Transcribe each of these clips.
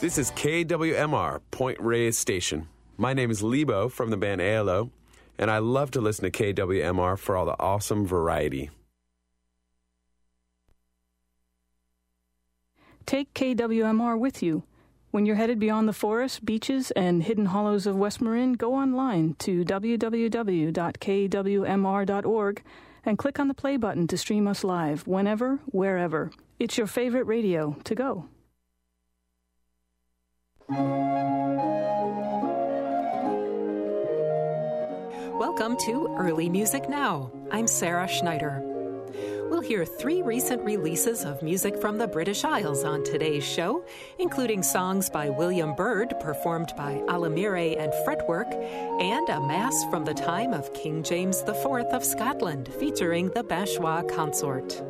This is KWMR, Point Reyes Station. My name is Lebo from the band ALO, and I love to listen to KWMR for all the awesome variety. Take KWMR with you. When you're headed beyond the forests, beaches, and hidden hollows of West Marin, go online to www.kwmr.org and click on the play button to stream us live whenever, wherever. It's your favorite radio to go. Welcome to Early Music Now. I'm Sarah Schneider. We'll hear three recent releases of music from the British Isles on today's show, including songs by William Byrd, performed by Alamire and Fretwork, and a mass from the time of King James IV of Scotland, featuring the Binchois Consort.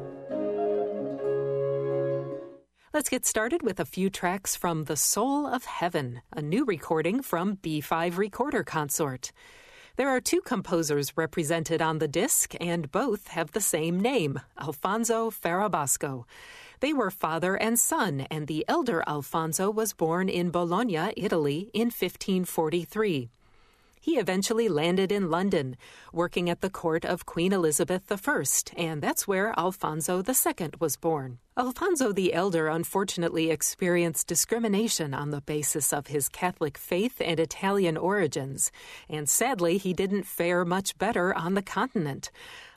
Let's get started with a few tracks from The Soule of Heaven, a new recording from B-Five Recorder Consort. There are two composers represented on the disc, and both have the same name, Alfonso Ferrabosco. They were father and son, and the elder Alfonso was born in Bologna, Italy, in 1543. He eventually landed in London, working at the court of Queen Elizabeth I, and that's where Alfonso II was born. Alfonso the Elder unfortunately experienced discrimination on the basis of his Catholic faith and Italian origins, and sadly he didn't fare much better on the continent.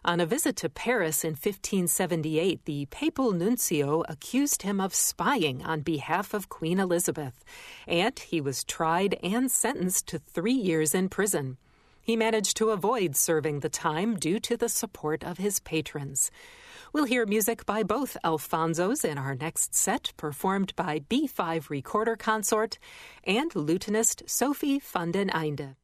On a visit to Paris in 1578, the papal nuncio accused him of spying on behalf of Queen Elizabeth, and he was tried and sentenced to three years in prison. He managed to avoid serving the time due to the support of his patrons. We'll hear music by both Alfonsos in our next set, performed by B-Five Recorder Consort and lutenist Sofie Van den Eynde.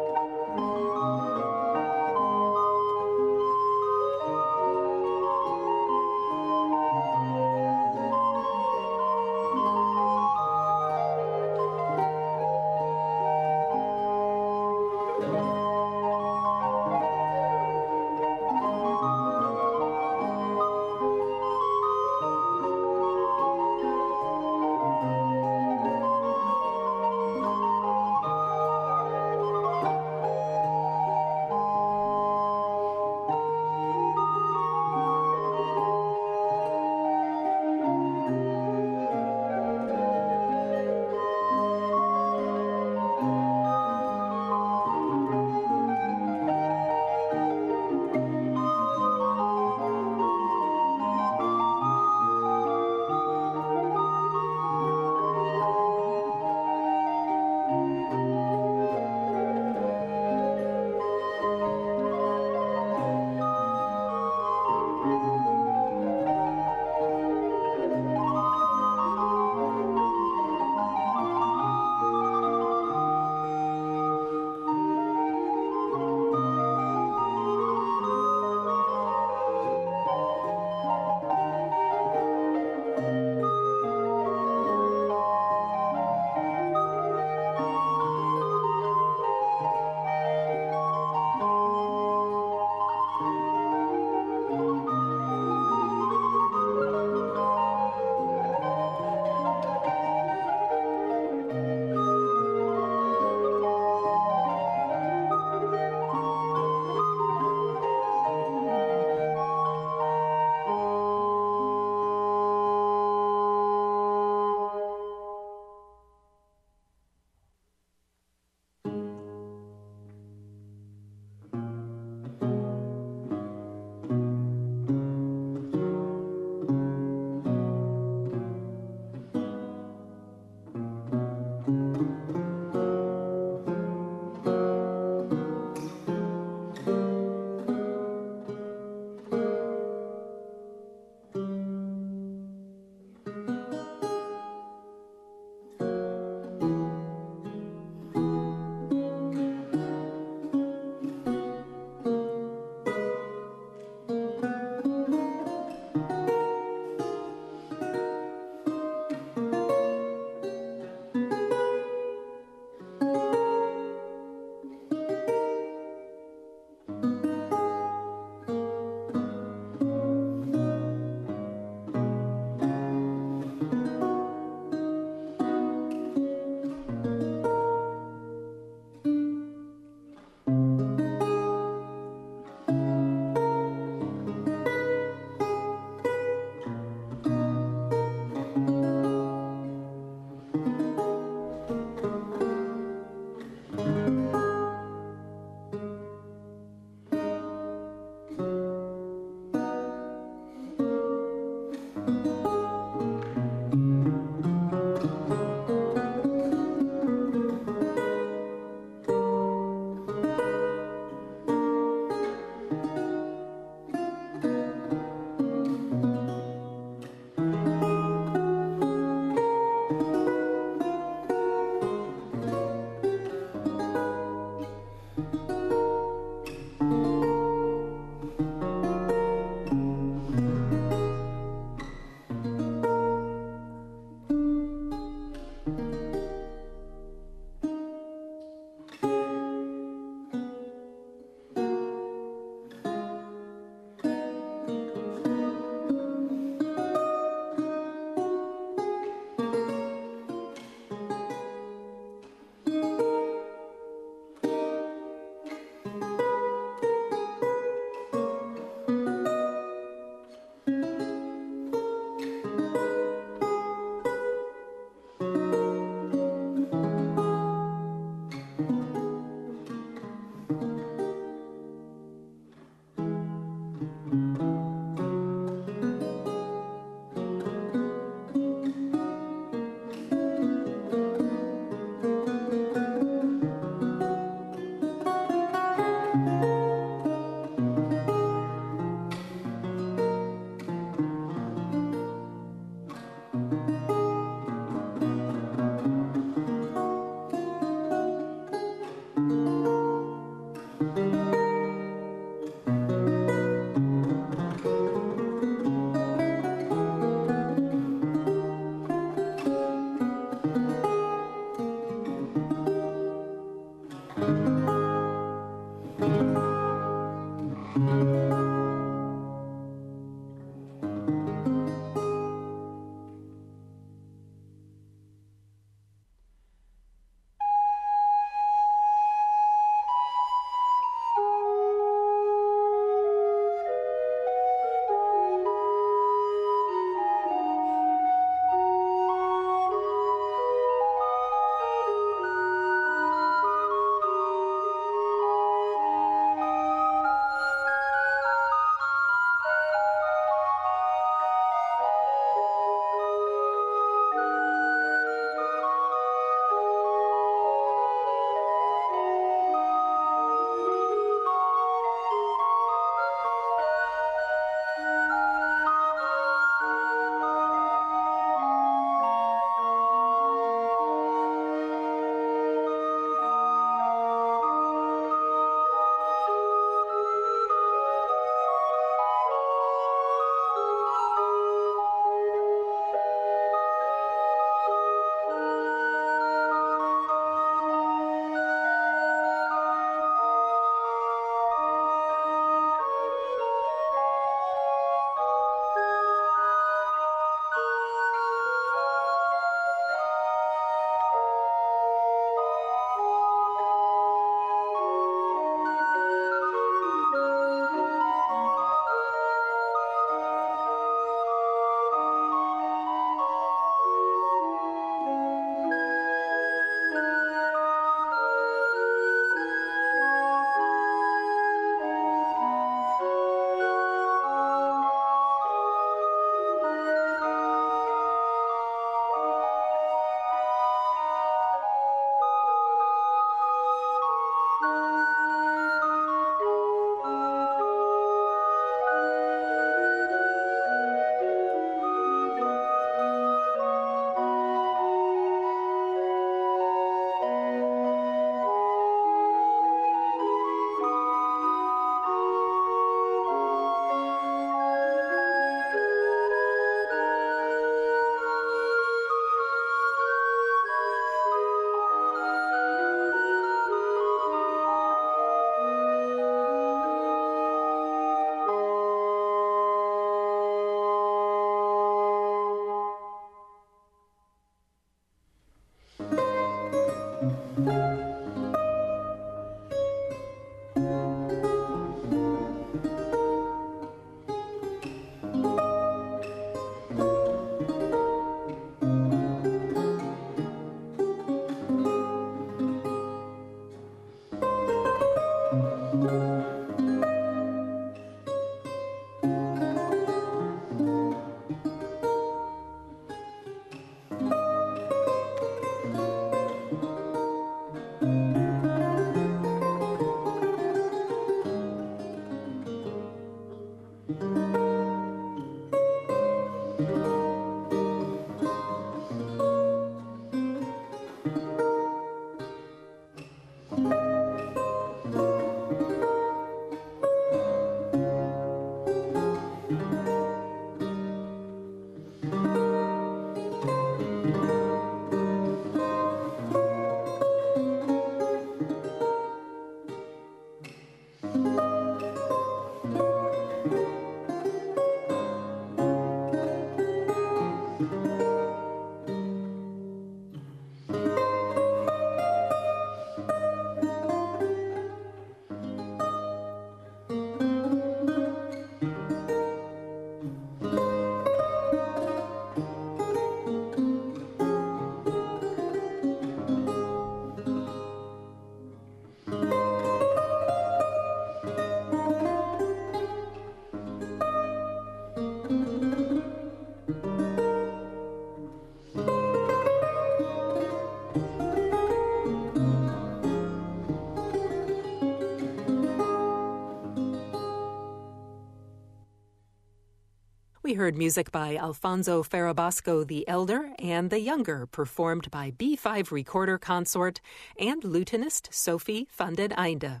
We heard music by Alfonso Ferrabosco the Elder and the Younger, performed by B-Five recorder consort and lutenist Sofie Van den Eynde.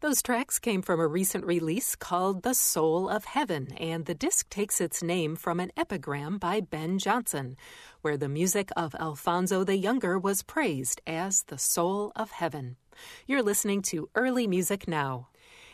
Those tracks came from a recent release called The Soule of Heaven, and the disc takes its name from an epigram by Ben Jonson, where the music of Alfonso the Younger was praised as the soul of heaven. You're listening to Early Music Now.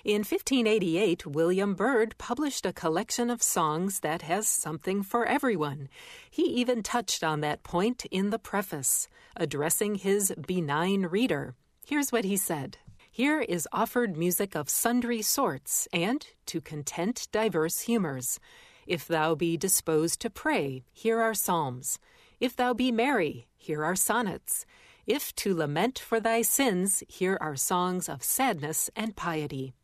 In 1588, William Byrd published a collection of songs that has something for everyone. He even touched on that point in the preface, addressing his benign reader. Here's what he said. Here is offered music of sundry sorts, and to content diverse humors. If thou be disposed to pray, here are psalms. If thou be merry, here are sonnets. If to lament for thy sins, here are songs of sadness and piety.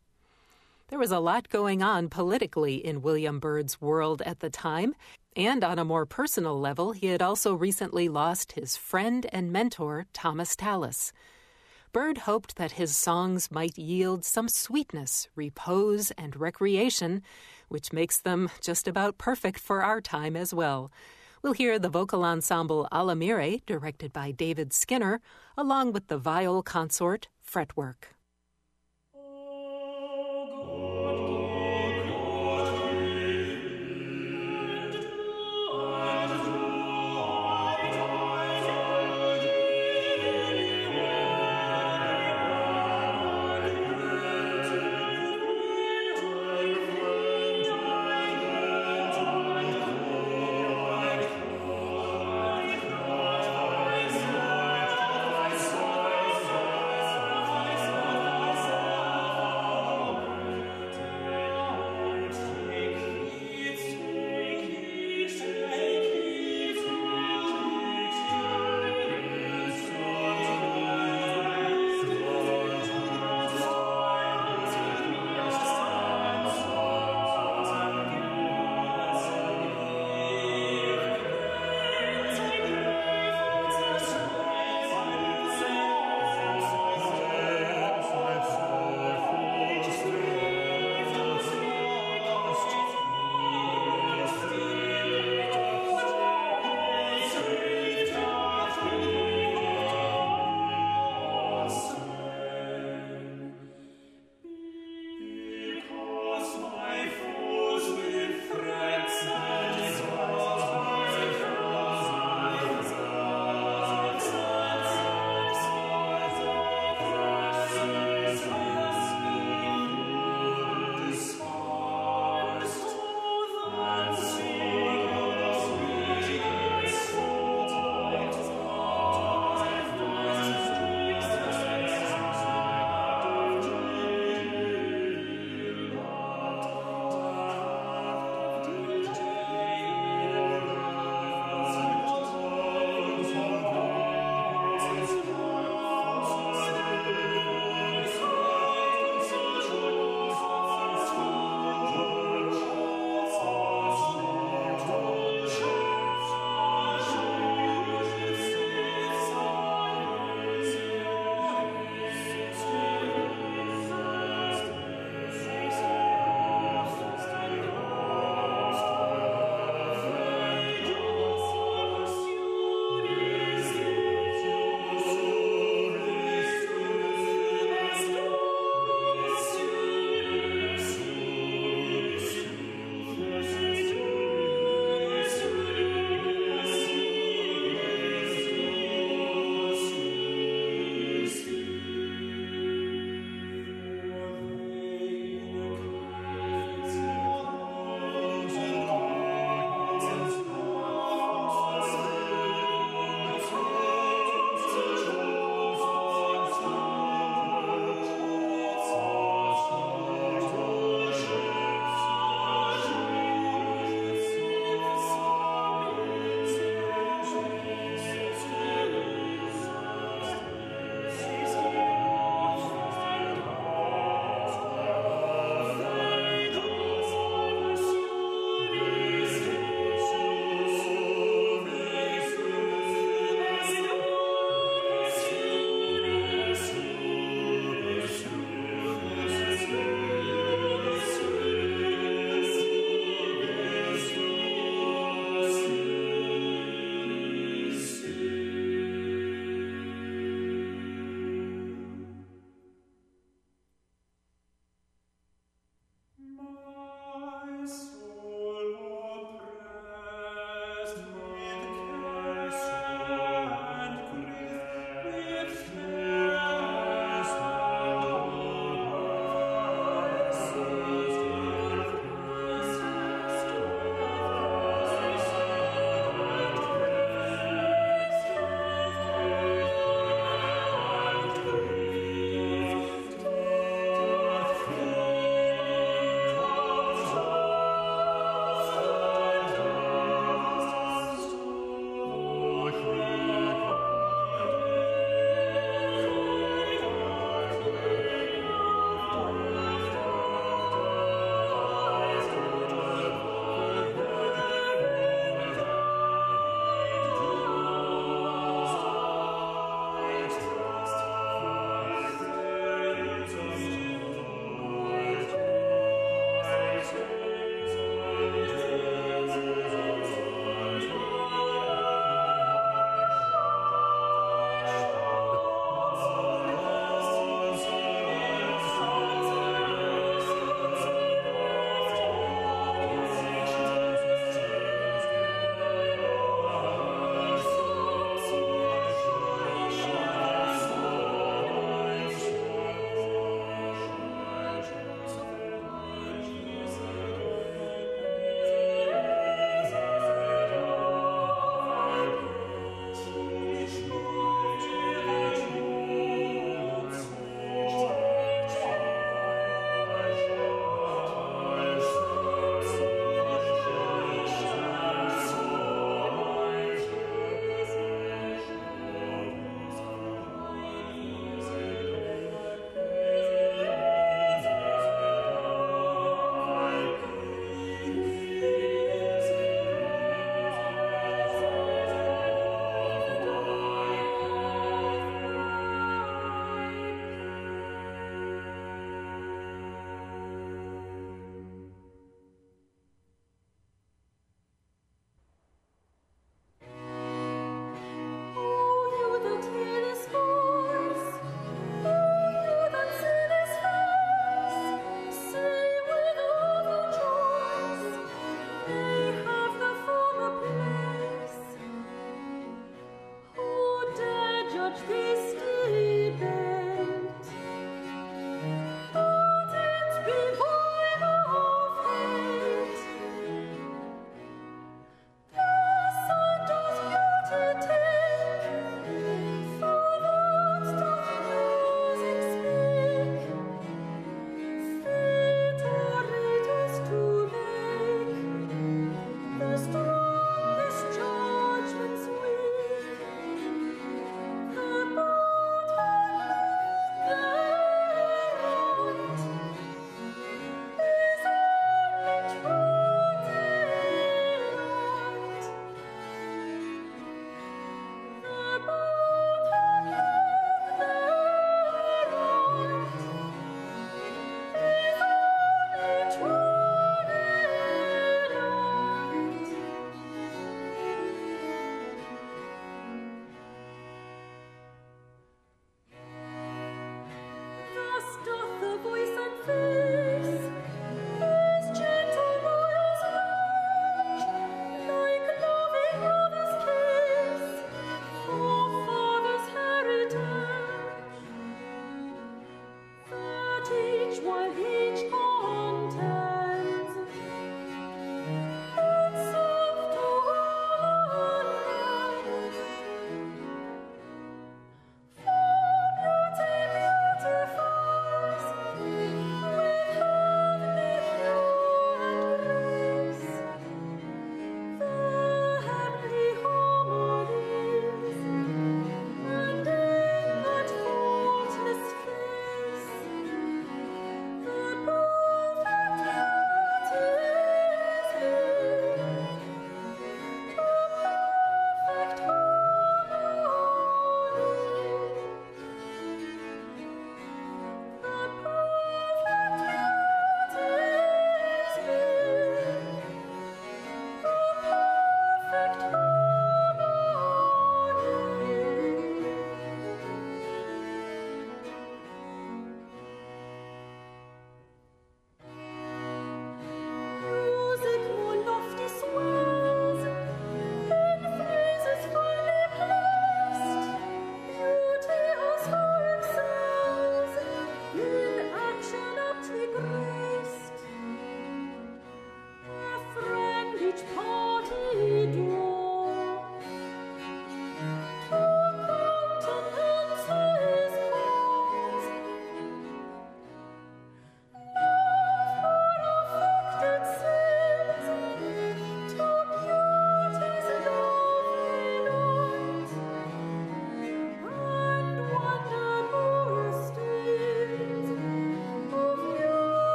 There was a lot going on politically in William Byrd's world at the time, and on a more personal level, he had also recently lost his friend and mentor, Thomas Tallis. Byrd hoped that his songs might yield some sweetness, repose, and recreation, which makes them just about perfect for our time as well. We'll hear the vocal ensemble Alamire, directed by David Skinner, along with the viol consort Fretwork.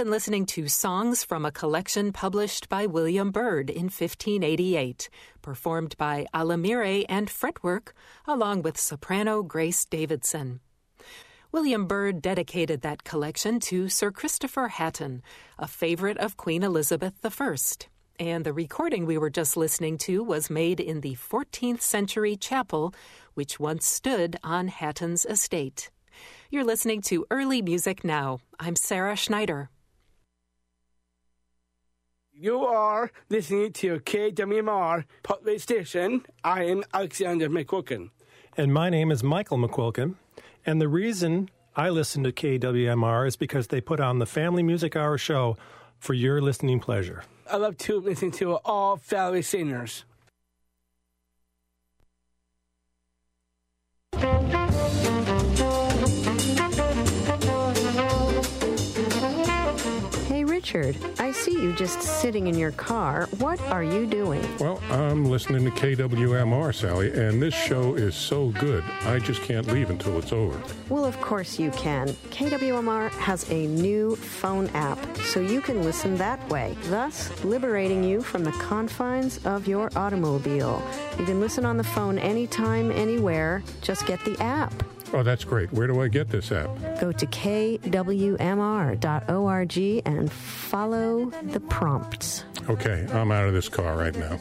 Been listening to songs from a collection published by William Byrd in 1588, performed by Alamire and Fretwork, along with soprano Grace Davidson. William Byrd dedicated that collection to Sir Christopher Hatton, a favorite of Queen Elizabeth I. And the recording we were just listening to was made in the 14th century chapel, which once stood on Hatton's estate. You're listening to Early Music Now. I'm Sarah Schneider. You are listening to KWMR Public Station. I am Alexander McQuilkin. And my name is Michael McQuilkin. And the reason I listen to KWMR is because they put on the Family Music Hour show for your listening pleasure. I love to listen to all family singers. Richard, I see you just sitting in your car. What are you doing? Well, I'm listening to KWMR, Sally, and this show is so good, I just can't leave until it's over. Well, of course you can. KWMR has a new phone app, so you can listen that way, thus liberating you from the confines of your automobile. You can listen on the phone anytime, anywhere. Just get the app. Oh, that's great. Where do I get this app? Go to kwmr.org and follow the prompts. Okay, I'm out of this car right now.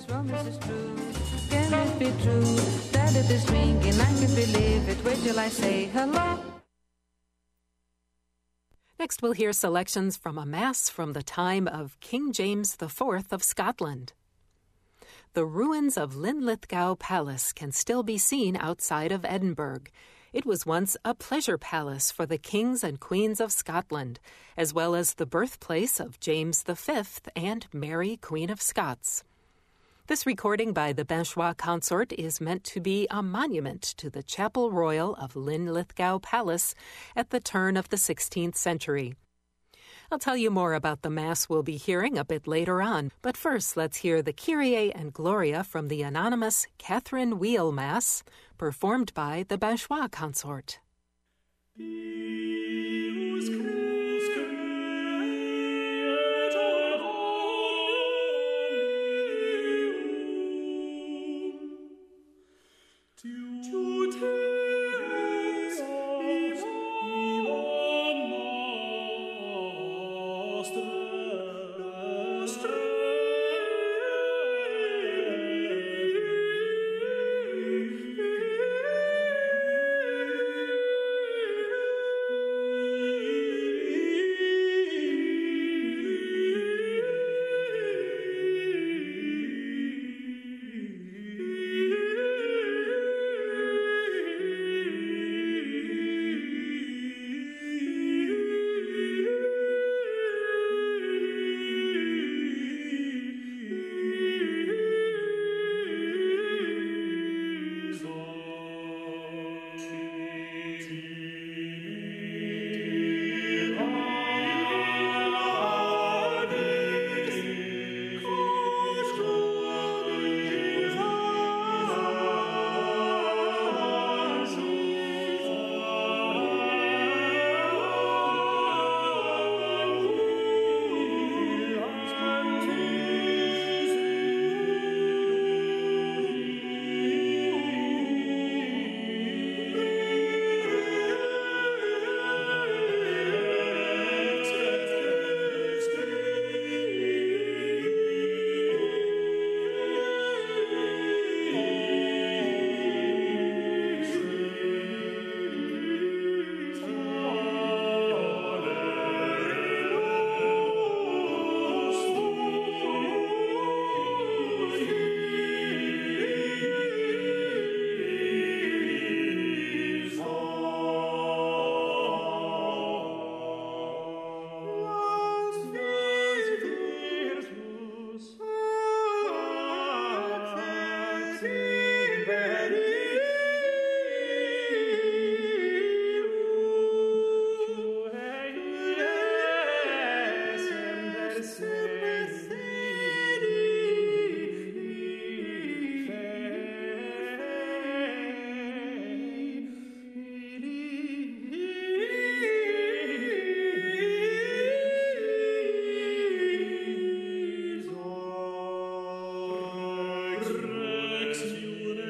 Next, we'll hear selections from a Mass from the time of King James IV of Scotland. The ruins of Linlithgow Palace can still be seen outside of Edinburgh. It was once a pleasure palace for the kings and queens of Scotland, as well as the birthplace of James V and Mary, Queen of Scots. This recording by the Binchois Consort is meant to be a monument to the Chapel Royal of Linlithgow Palace at the turn of the 16th century. I'll tell you more about the Mass we'll be hearing a bit later on, but first let's hear the Kyrie and Gloria from the anonymous Catherine Wheel Mass, performed by the Binchois Consort.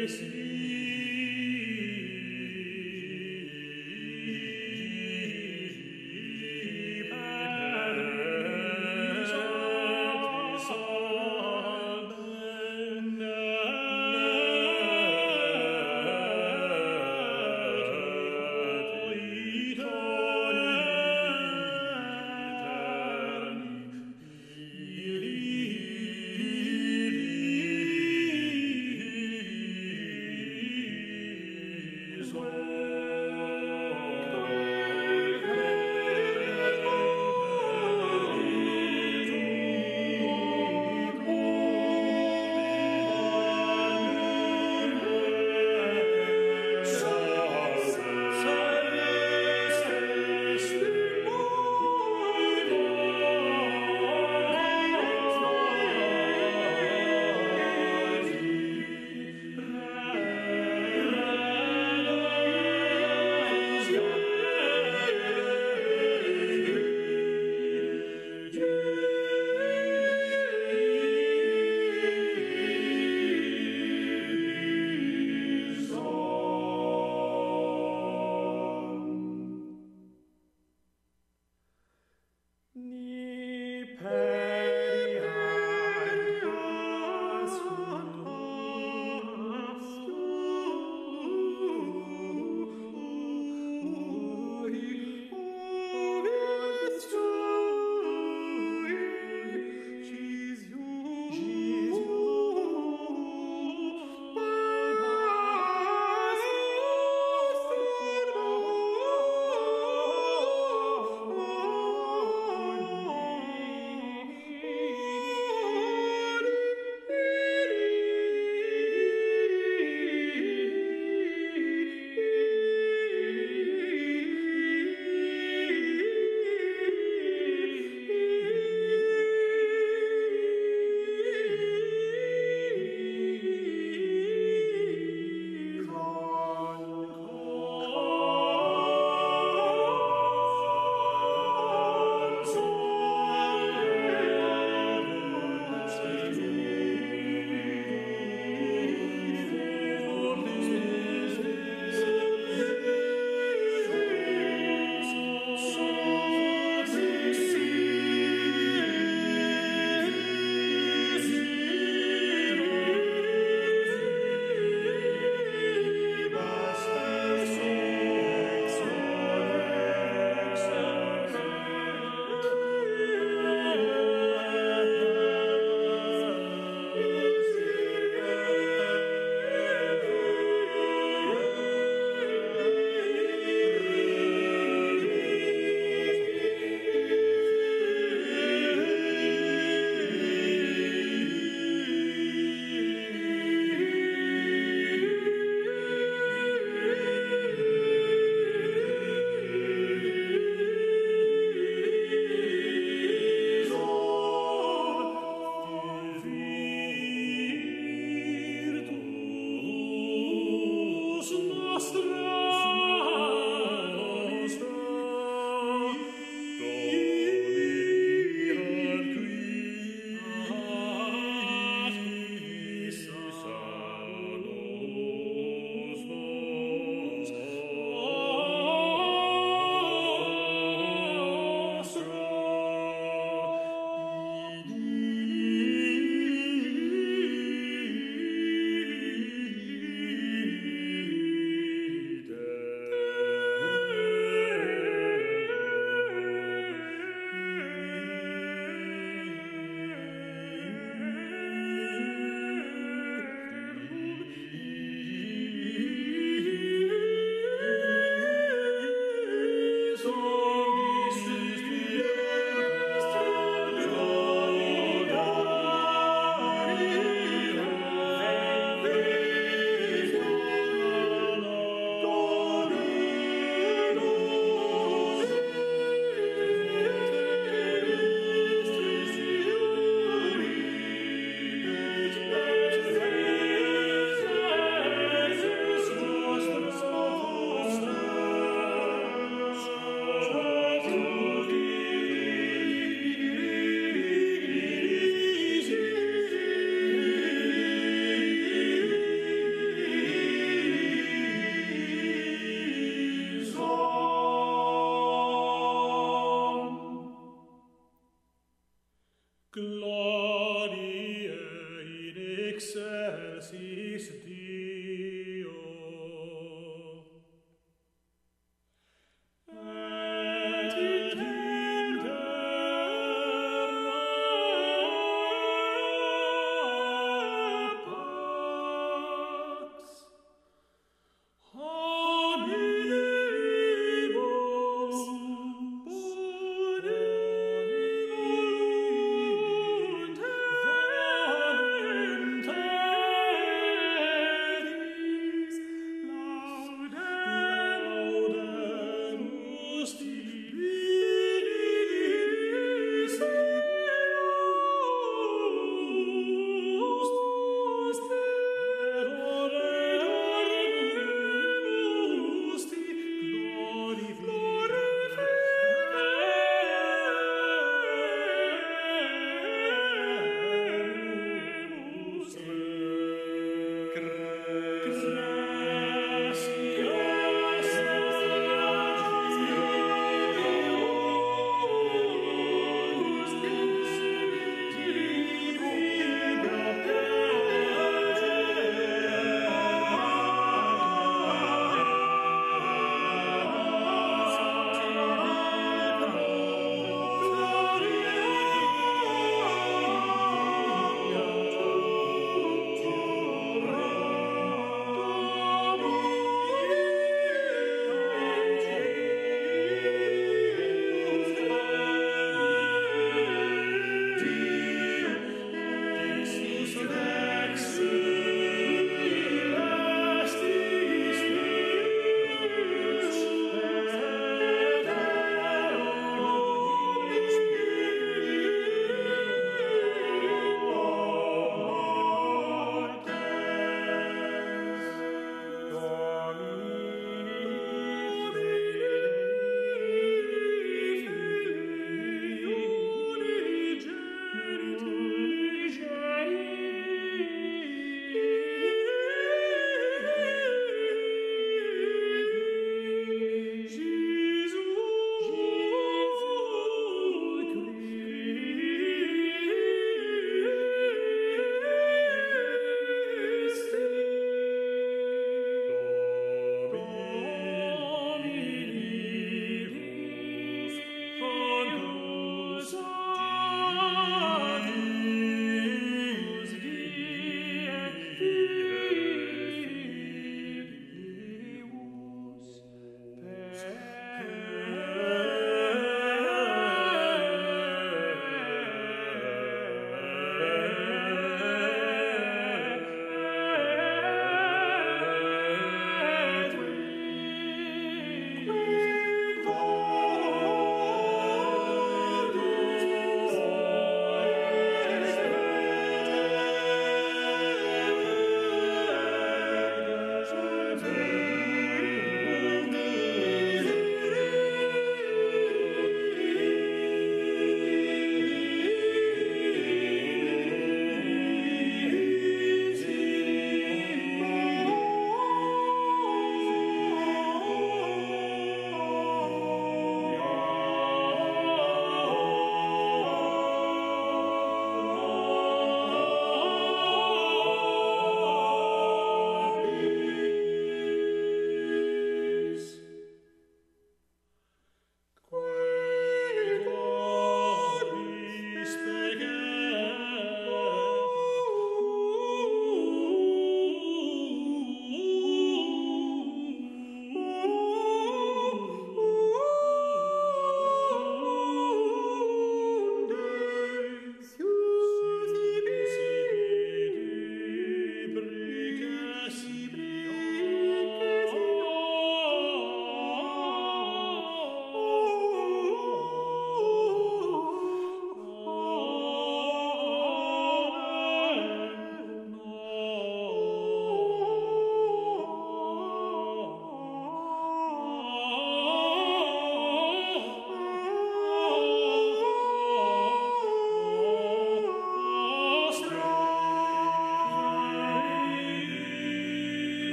Merci.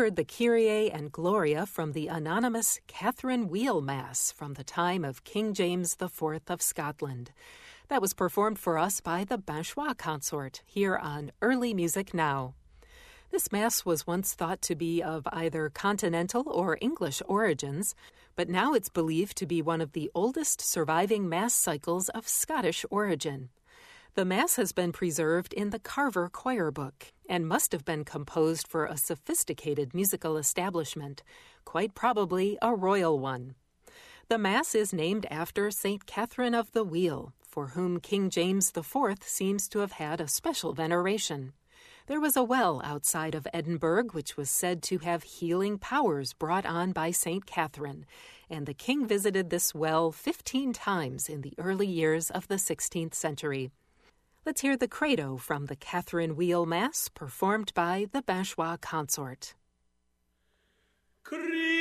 Heard the Kyrie and Gloria from the anonymous Catherine Wheel Mass from the time of King James IV of Scotland. That was performed for us by the Binchois Consort here on Early Music Now. This Mass was once thought to be of either continental or English origins, but now it's believed to be one of the oldest surviving Mass cycles of Scottish origin. The Mass has been preserved in the Carver Choir Book and must have been composed for a sophisticated musical establishment, quite probably a royal one. The Mass is named after St. Catherine of the Wheel, for whom King James IV seems to have had a special veneration. There was a well outside of Edinburgh which was said to have healing powers brought on by St. Catherine, and the king visited this well 15 times in the early years of the 16th century. Let's hear the credo from the Catherine Wheel Mass performed by the Binchois Consort. Credo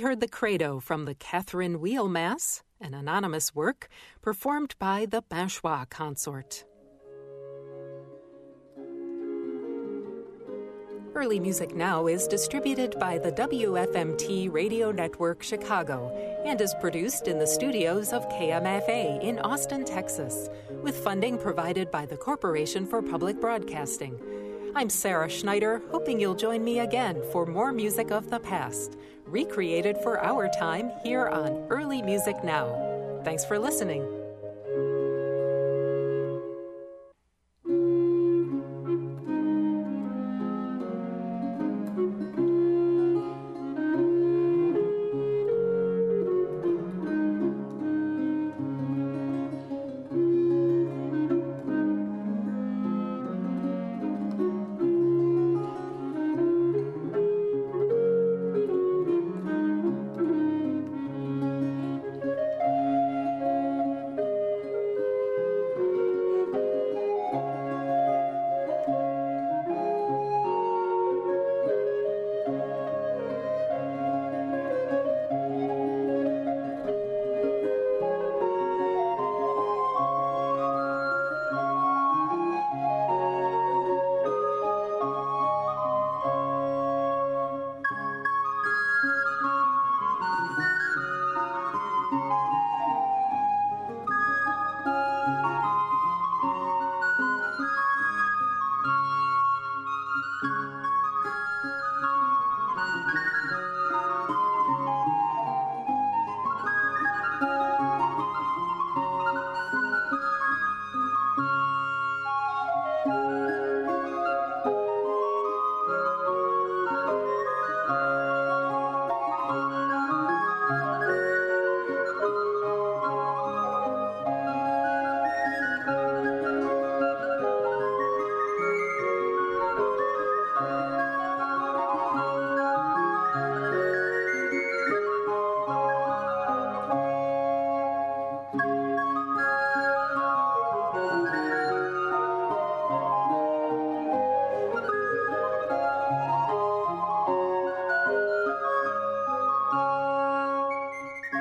Heard the Credo from the Catherine Wheel Mass, an anonymous work performed by the Binchois Consort. Early Music Now is distributed by the WFMT Radio Network Chicago and is produced in the studios of KMFA in Austin, Texas, with funding provided by the Corporation for Public Broadcasting. I'm Sarah Schneider, hoping you'll join me again for more music of the past, recreated for our time here on Early Music Now. Thanks for listening.